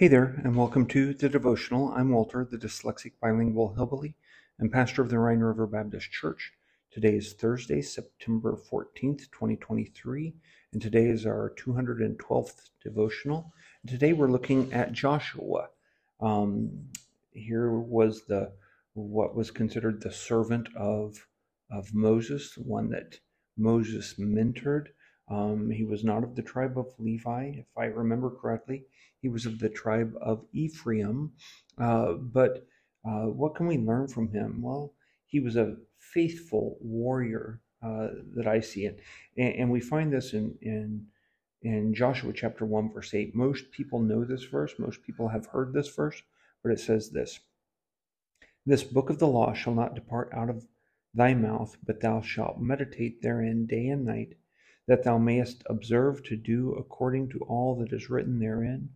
Hey there, and welcome to the devotional. I'm Walter, the dyslexic bilingual hillbilly and pastor of the Rhine River Baptist Church. Today is Thursday, September 14th, 2023, and today is our 212th devotional. And today we're looking at Joshua. Um, here was the what was considered the servant of of Moses, one that Moses mentored. Um, he was not of the tribe of Levi, if I remember correctly. He was of the tribe of Ephraim. Uh, but uh, what can we learn from him? Well, he was a faithful warrior uh, that I see it. And, and, we find this in, in, in Joshua chapter 1, verse 8. Most people know this verse, most people have heard this verse, but it says this This book of the law shall not depart out of thy mouth, but thou shalt meditate therein day and night that thou mayest observe to do according to all that is written therein.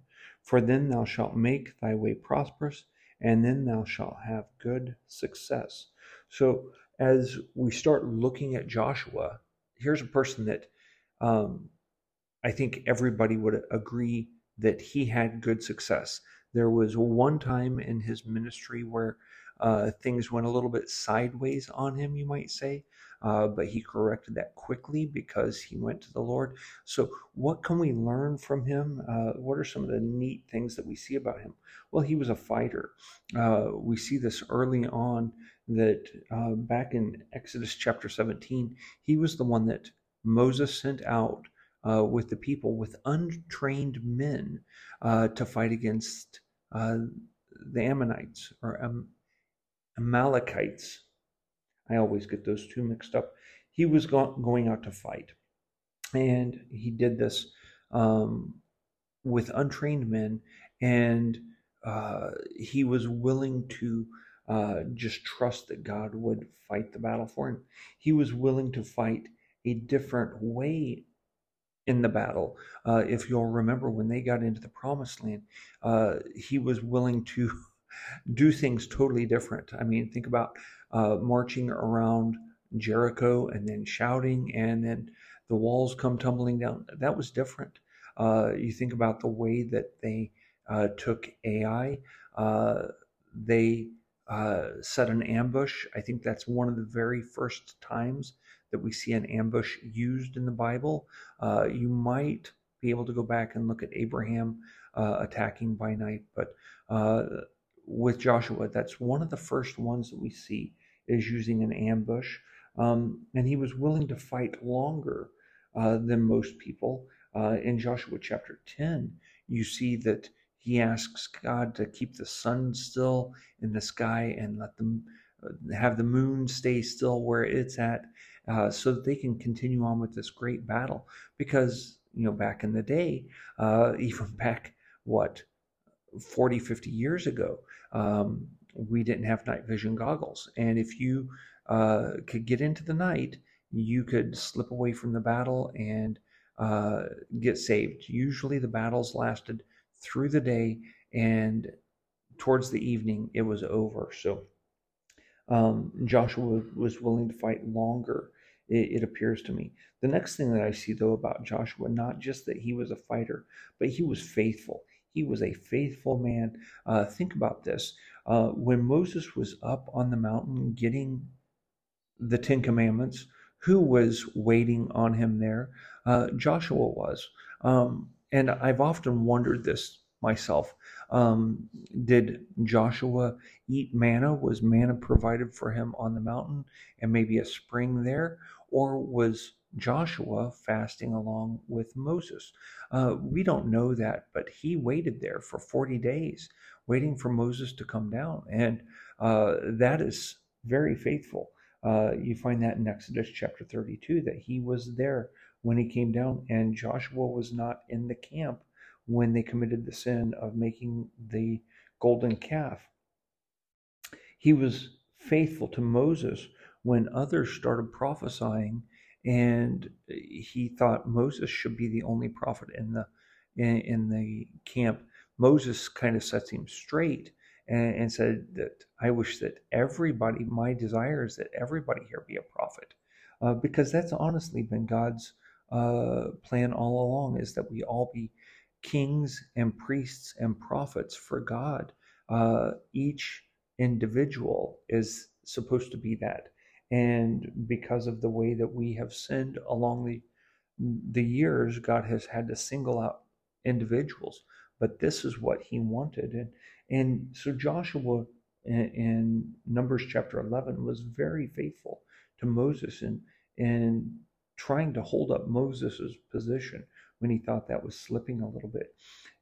For then thou shalt make thy way prosperous, and then thou shalt have good success. So, as we start looking at Joshua, here's a person that um, I think everybody would agree that he had good success. There was one time in his ministry where uh, things went a little bit sideways on him, you might say uh, but he corrected that quickly because he went to the Lord. So, what can we learn from him? Uh, what are some of the neat things that we see about him? Well, he was a fighter. Uh, we see this early on that uh, back in Exodus chapter 17, he was the one that Moses sent out uh, with the people with untrained men uh, to fight against the Ammonites or Am- Amalekites I always get those two mixed up. He was go- going out to fight. And he did this um, with untrained men. And uh, he was willing to uh, just trust that God would fight the battle for him. He was willing to fight a different way in the battle. Uh, if you'll remember, when they got into the promised land, uh, he was willing to do things totally different. I mean, think about uh, marching around Jericho and then shouting, and then the walls come tumbling down. That was different. Uh, you think about the way that they uh, took Ai, uh, they uh, set an ambush. I think that's one of the very first times that we see an ambush used in the Bible. Uh, you might be able to go back and look at Abraham attacking by night, but with Joshua, that's one of the first ones that we see is using an ambush. Um, and he was willing to fight longer uh, than most people. Uh, in Joshua chapter 10, you see that he asks God to keep the sun still in the sky and let them uh, have the moon stay still where it's at uh, so that they can continue on with this great battle. Because, you know, back in the day, uh, even back, what, 40, 50 years ago, um, we didn't have night vision goggles. And if you uh, could get into the night, you could slip away from the battle and uh, get saved. Usually the battles lasted through the day, and towards the evening, it was over. So um, Joshua was willing to fight longer, it, it, appears to me. The next thing that I see, though, about Joshua, not just that he was a fighter, but he was faithful. He was a faithful man. Uh, think about this. Uh, when Moses was up on the mountain getting the Ten Commandments, who was waiting on him there? Uh, Joshua was. Um, and I've often wondered this myself. Um, did Joshua eat manna? Was manna provided for him on the mountain and maybe a spring there? Or was Joshua fasting along with Moses. Uh, we don't know that, but he waited there for 40 days, waiting for Moses to come down. And uh, that is very faithful. Uh, you find that in Exodus chapter 32 that he was there when he came down, and Joshua was not in the camp when they committed the sin of making the golden calf. He was faithful to Moses when others started prophesying and he thought Moses should be the only prophet in the in, in the camp. Moses kind of sets him straight and, and, said that I wish that everybody, my desire is that everybody here be a prophet, uh, because that's honestly been God's uh, plan all along is that we all be kings and priests and prophets for God. Uh, each individual is supposed to be that. And because of the way that we have sinned along the the years, God has had to single out individuals. But this is what He wanted, and and so Joshua in, in Numbers chapter eleven was very faithful to Moses and and trying to hold up Moses' position when he thought that was slipping a little bit.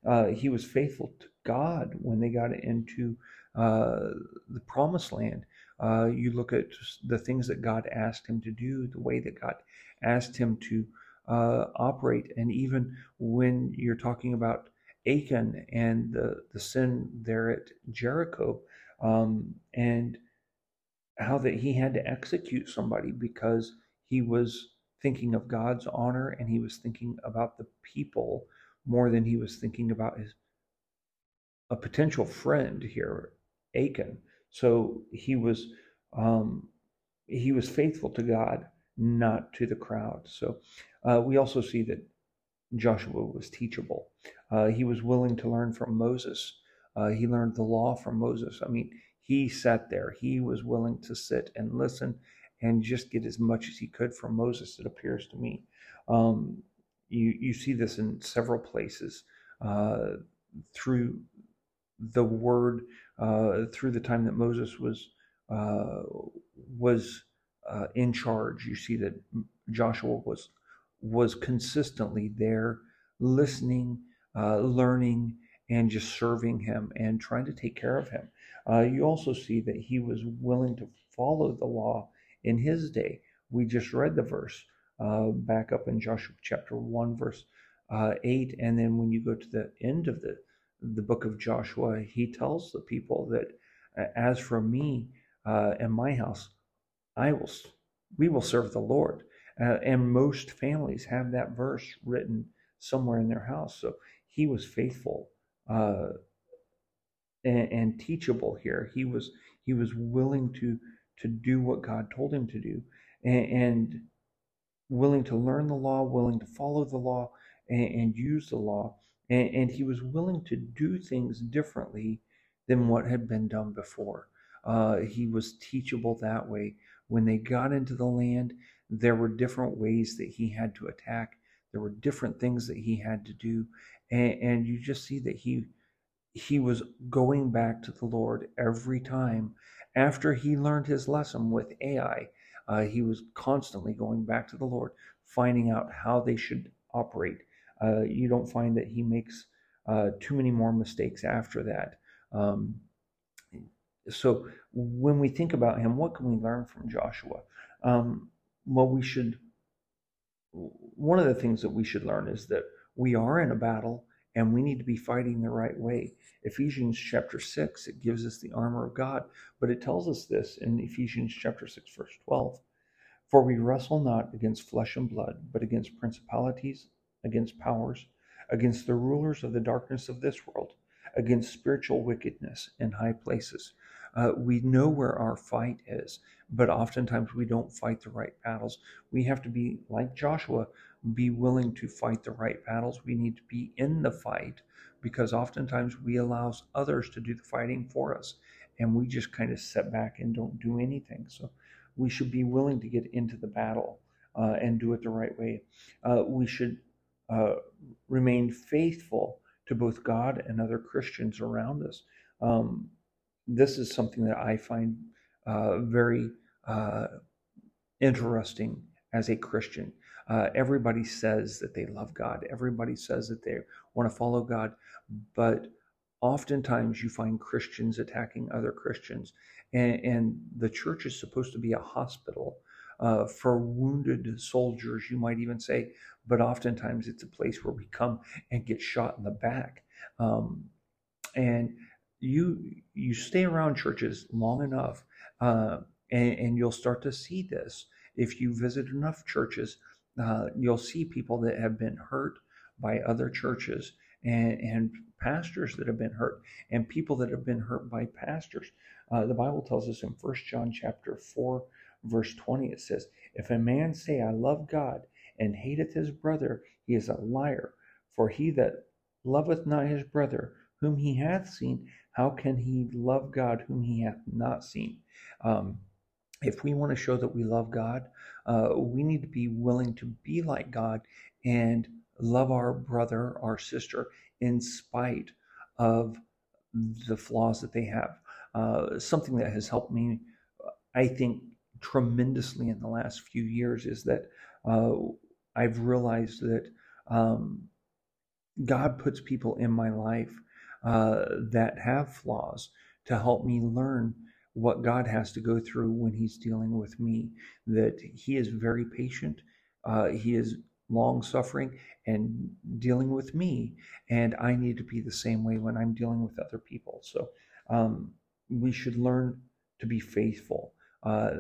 Uh, he was faithful to God when they got into uh, the promised land. Uh, you look at the things that God asked him to do, the way that God asked him to uh, operate, and even when you're talking about Achan and the, the sin there at Jericho, um, and how that he had to execute somebody because he was thinking of God's honor and he was thinking about the people more than he was thinking about his a potential friend here, Achan. So he was um, he was faithful to God, not to the crowd. So uh, we also see that Joshua was teachable. Uh, he was willing to learn from Moses. Uh, he learned the law from Moses. I mean, he sat there. He was willing to sit and listen and just get as much as he could from Moses, it appears to me. Um, you, you see this in several places uh, through the word, uh, through the time that Moses was, uh, was uh, in charge. You see that Joshua was, was consistently there, listening, uh, learning, and just serving him and trying to take care of him. Uh, you also see that he was willing to follow the law in his day. We just read the verse uh, back up in Joshua chapter 1, verse 8. And then when you go to the end of the, the book of Joshua, he tells the people that, as for me uh, and my house, I will, we will serve the Lord. Uh, and most families have that verse written somewhere in their house. So he was faithful uh, and, and teachable here. He was he was willing to to do what God told him to do and, and willing to learn the law, willing to follow the law and, and use the law. And, and, he was willing to do things differently than what had been done before. Uh, he was teachable that way. When they got into the land, there were different ways that he had to attack. There were different things that he had to do. And, and you just see that he he was going back to the Lord every time after he learned his lesson with Ai, uh, he was constantly going back to the Lord, finding out how they should operate. Uh, you don't find that he makes uh, too many more mistakes after that. Um, so when we think about him, what can we learn from Joshua? Um, well, we should. One of the things that we should learn is that we are in a battle and we need to be fighting the right way. Ephesians chapter 6, it gives us the armor of God, but it tells us this in Ephesians chapter 6, verse 12. For we wrestle not against flesh and blood, but against principalities, against powers, against the rulers of the darkness of this world, against spiritual wickedness in high places. Uh, we know where our fight is, but oftentimes we don't fight the right battles. We have to be like Joshua, be willing to fight the right battles. We need to be in the fight because oftentimes we allow others to do the fighting for us and we just kind of sit back and don't do anything. So we should be willing to get into the battle uh, and do it the right way. Uh, we should uh, remain faithful to both God and other Christians around us. Um, this is something that I find uh, very uh, interesting as a Christian. Uh, everybody says that they love God. Everybody says that they want to follow God. But oftentimes you find Christians attacking other Christians. And, and the church is supposed to be a hospital uh, for wounded soldiers, you might even say. But oftentimes it's a place where we come and get shot in the back. Um, and you you stay around churches long enough, uh, and, and you'll start to see this. If you visit enough churches, uh, you'll see people that have been hurt by other churches and, and pastors that have been hurt and people that have been hurt by pastors. Uh, the Bible tells us in First John chapter 4, verse 20, it says, If a man say, I love God, and hateth his brother, he is a liar. For he that loveth not his brother whom he hath seen, how can he love God whom he hath not seen? Um, if we want to show that we love God, uh, we need to be willing to be like God and love our brother, our sister, in spite of the flaws that they have. Uh, something that has helped me, I think, tremendously in the last few years is that uh, I've realized that um, God puts people in my life uh, that have flaws to help me learn what God has to go through when He's dealing with me. That He is very patient, uh, He is long suffering and dealing with me, and I need to be the same way when I'm dealing with other people. So um, we should learn to be faithful. Uh,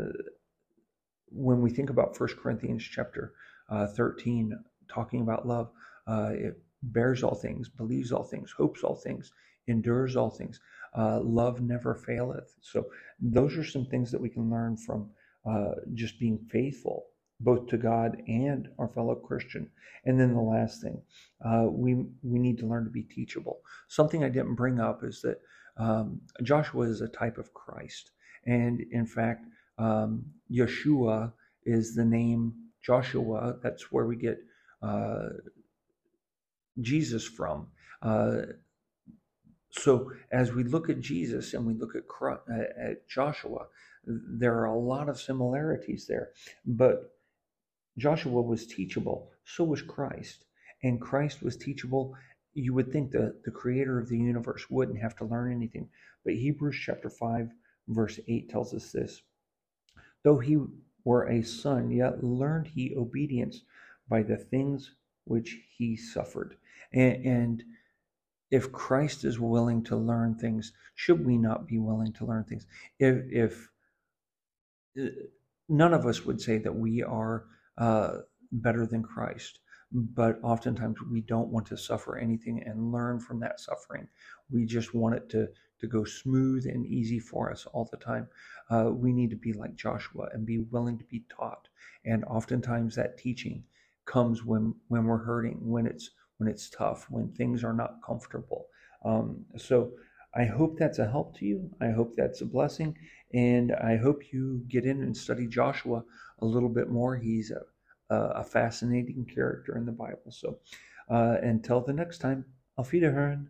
when we think about First Corinthians chapter uh, 13, talking about love, uh, it bears all things, believes all things, hopes all things, endures all things. Uh, love never faileth. So those are some things that we can learn from uh, just being faithful, both to God and our fellow Christian. And then the last thing, uh, we we need to learn to be teachable. Something I didn't bring up is that um, Joshua is a type of Christ, and in fact, um, Yeshua is the name Joshua. That's where we get uh, Jesus from. Uh, so as we look at Jesus and we look at, at Joshua, there are a lot of similarities there. But Joshua was teachable, so was Christ. And Christ was teachable. You would think that the creator of the universe wouldn't have to learn anything. But Hebrews chapter 5, verse 8 tells us this Though he were a son, yet learned he obedience by the things which he suffered. And, and, if Christ is willing to learn things, should we not be willing to learn things? If, if uh, none of us would say that we are uh, better than Christ, but oftentimes we don't want to suffer anything and learn from that suffering. We just want it to, to go smooth and easy for us all the time. Uh, we need to be like Joshua and be willing to be taught. And oftentimes that teaching comes when when we're hurting, when it's when it's tough, when things are not comfortable. Um, so I hope that's a help to you. I hope that's a blessing, and I hope you get in and study Joshua a little bit more. He's a, a fascinating character in the Bible. So uh, until the next time, auf Wiederhören.